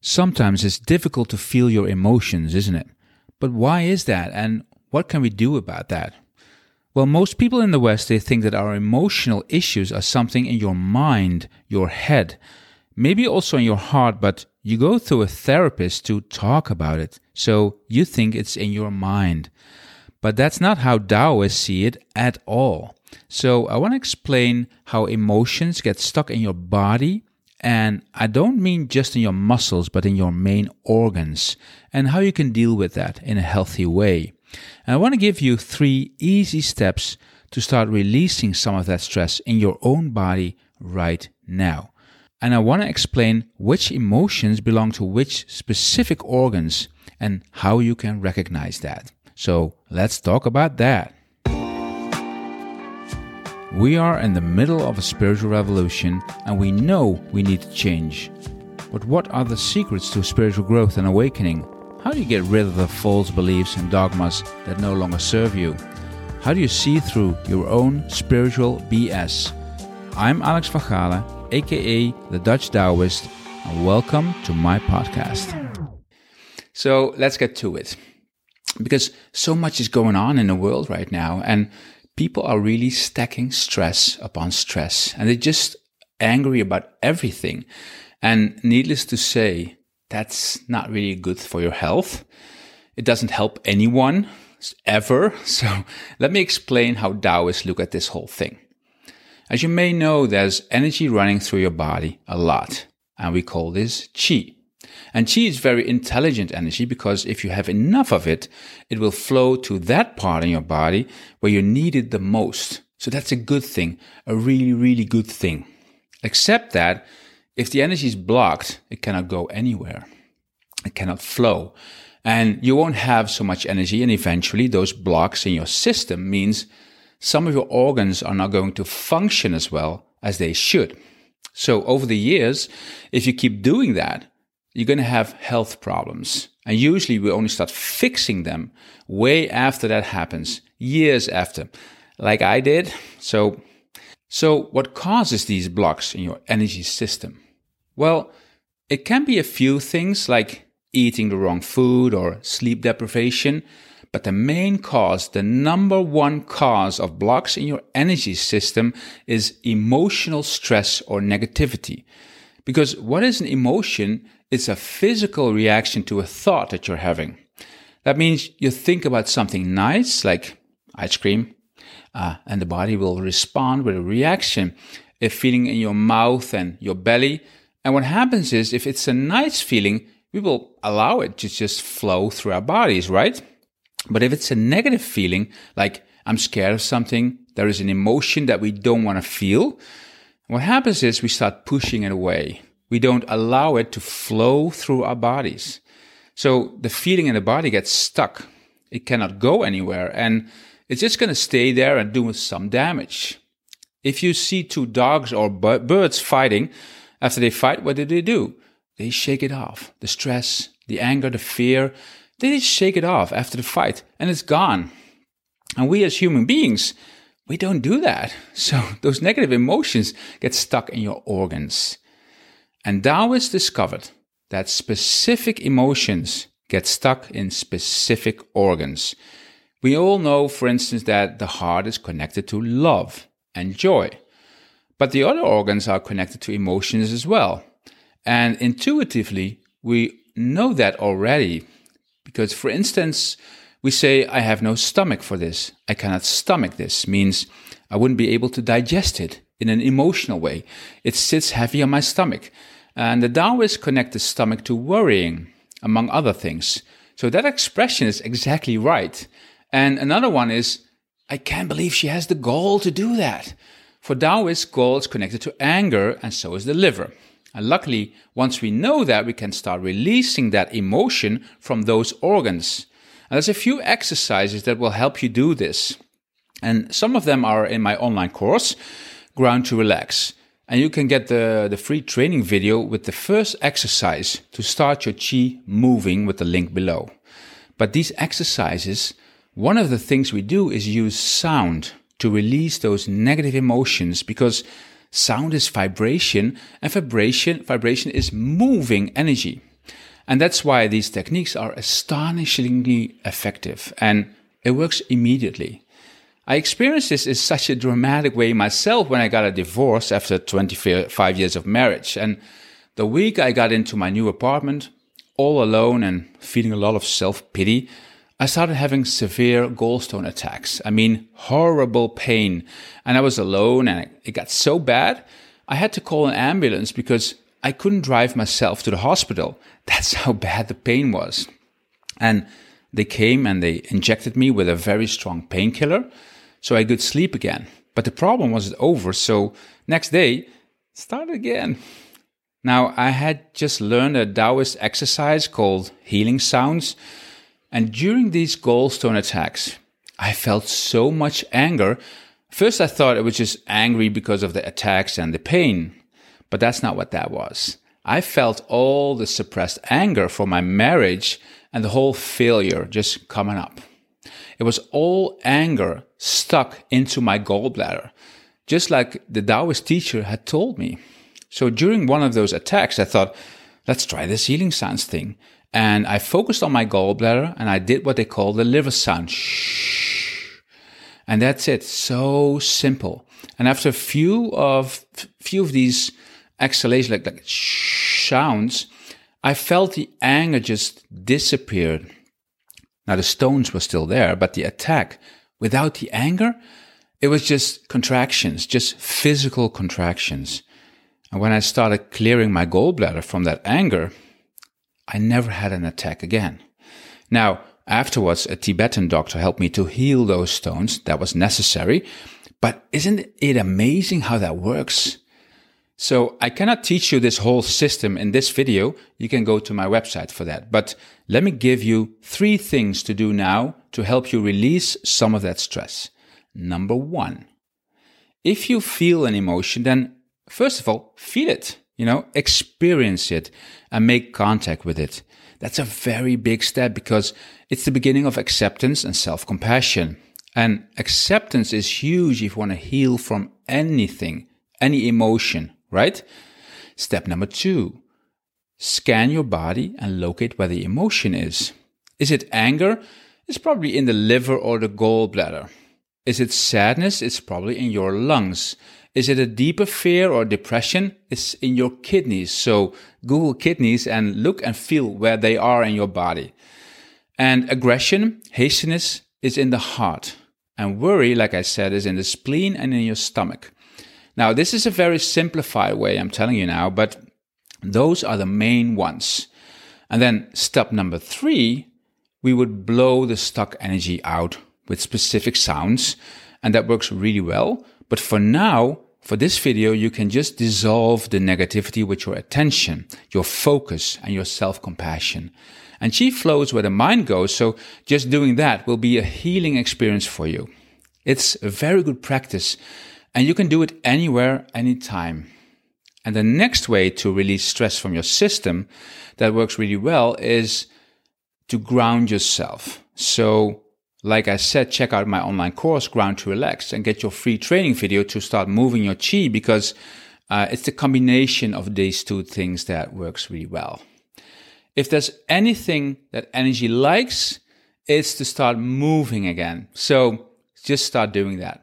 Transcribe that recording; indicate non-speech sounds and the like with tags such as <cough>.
Sometimes it's difficult to feel your emotions, isn't it? But why is that and what can we do about that? Well, most people in the West they think that our emotional issues are something in your mind, your head, maybe also in your heart, but you go through a therapist to talk about it. So you think it's in your mind. But that's not how Taoists see it at all. So I want to explain how emotions get stuck in your body and I don't mean just in your muscles, but in your main organs, and how you can deal with that in a healthy way. And I want to give you three easy steps to start releasing some of that stress in your own body right now. And I want to explain which emotions belong to which specific organs and how you can recognize that. So let's talk about that. We are in the middle of a spiritual revolution and we know we need to change. But what are the secrets to spiritual growth and awakening? How do you get rid of the false beliefs and dogmas that no longer serve you? How do you see through your own spiritual BS? I'm Alex van aka the Dutch Taoist, and welcome to my podcast. So let's get to it. Because so much is going on in the world right now, and people are really stacking stress upon stress and they're just angry about everything. And needless to say, that's not really good for your health. It doesn't help anyone ever. <laughs> So let me explain how Taoists look at this whole thing. As you may know, there's energy running through your body a lot, and we call this chi. And chi is very intelligent energy because if you have enough of it, it will flow to that part in your body where you need it the most. So that's a good thing, a really, really good thing. Except that if the energy is blocked, it cannot go anywhere. It cannot flow. And you won't have so much energy. And eventually those blocks in your system means some of your organs are not going to function as well as they should. So over the years, if you keep doing that, you're going to have health problems. And usually we only start fixing them way after that happens, years after, like I did. So, so what causes these blocks in your energy system? Well, it can be a few things like eating the wrong food or sleep deprivation. But the main cause, the number one cause of blocks in your energy system is emotional stress or negativity. Because what is an emotion? It's a physical reaction to a thought that you're having. That means you think about something nice, like ice cream, uh, and the body will respond with a reaction, a feeling in your mouth and your belly. And what happens is, if it's a nice feeling, we will allow it to just flow through our bodies, right? But if it's a negative feeling, like I'm scared of something, there is an emotion that we don't want to feel, what happens is we start pushing it away we don't allow it to flow through our bodies. So the feeling in the body gets stuck. It cannot go anywhere and it's just going to stay there and do some damage. If you see two dogs or birds fighting, after they fight, what do they do? They shake it off. The stress, the anger, the fear, they just shake it off after the fight and it's gone. And we as human beings, we don't do that. <laughs> So those negative emotions get stuck in your organs. And Taoists discovered that specific emotions get stuck in specific organs. We all know, for instance, that the heart is connected to love and joy. But the other organs are connected to emotions as well. And intuitively, we know that already. Because, for instance, we say, I have no stomach for this. I cannot stomach this, means I wouldn't be able to digest it in an emotional way. It sits heavy on my stomach. And the Taoists connect the stomach to worrying, among other things. So that expression is exactly right. And another one is, I can't believe she has the gall to do that. For Taoists, gall is connected to anger, and so is the liver. And luckily, once we know that, we can start releasing that emotion from those organs. And there's a few exercises that will help you do this. And some of them are in my online course, Ground to Relax. And you can get the, the free training video with the first exercise to start your chi moving with the link below. But these exercises, one of the things we do is use sound to release those negative emotions because sound is vibration and vibration, vibration is moving energy. And that's why these techniques are astonishingly effective and it works immediately. I experienced this in such a dramatic way myself when I got a divorce after 25 years of marriage. And the week I got into my new apartment, all alone and feeling a lot of self pity, I started having severe gallstone attacks. I mean, horrible pain. And I was alone and it got so bad, I had to call an ambulance because I couldn't drive myself to the hospital. <laughs> That's how bad the pain was. And they came and they injected me with a very strong painkiller so I could sleep again. But the problem wasn't over, so next day, start again. Now, I had just learned a Taoist exercise called healing sounds, and during these gallstone attacks, I felt so much anger. First, I thought it was just angry because of the attacks and the pain. But that's not what that was. I felt all the suppressed anger for my marriage and the whole failure just coming up. It was all anger stuck into my gallbladder, just like the Taoist teacher had told me. So during one of those attacks, I thought, let's try this healing sounds thing. And I focused on my gallbladder and I did what they call the liver sound. Shh. And that's it. So simple. And after a few of few of these exhalations, like, like sounds, I felt the anger just disappeared. Now the stones were still there, but the attack, without the anger, it was just contractions, just physical contractions. And when I started clearing my gallbladder from that anger, I never had an attack again. Now, afterwards, a Tibetan doctor helped me to heal those stones. That was necessary. But isn't it amazing how that works? So I cannot teach you this whole system in this video. You can go to my website for that. But let me give you three things to do now to help you release some of that stress. Number one, if you feel an emotion, then first of all, feel it, you know, experience it and make contact with it. That's a very big step because it's the beginning of acceptance and self compassion. And acceptance is huge if you want to heal from anything, any emotion right? Step number two, scan your body and locate where the emotion is. Is it anger? It's probably in the liver or the gallbladder. Is it sadness? It's probably in your lungs. Is it a deeper fear or depression? It's in your kidneys. So Google kidneys and look and feel where they are in your body. And aggression, hastiness is in the heart. And worry, like I said, is in the spleen and in your stomach. Now, this is a very simplified way I'm telling you now, but those are the main ones. And then step number three, we would blow the stuck energy out with specific sounds. And that works really well. But for now, for this video, you can just dissolve the negativity with your attention, your focus, and your self-compassion. And chi flows where the mind goes, so just doing that will be a healing experience for you. It's a very good practice and you can do it anywhere, anytime. And the next way to release stress from your system that works really well is to ground yourself. So, like I said, check out my online course, Ground to Relax, and get your free training video to start moving your chi because uh, it's the combination of these two things that works really well. If there's anything that energy likes, it's to start moving again. So just start doing that.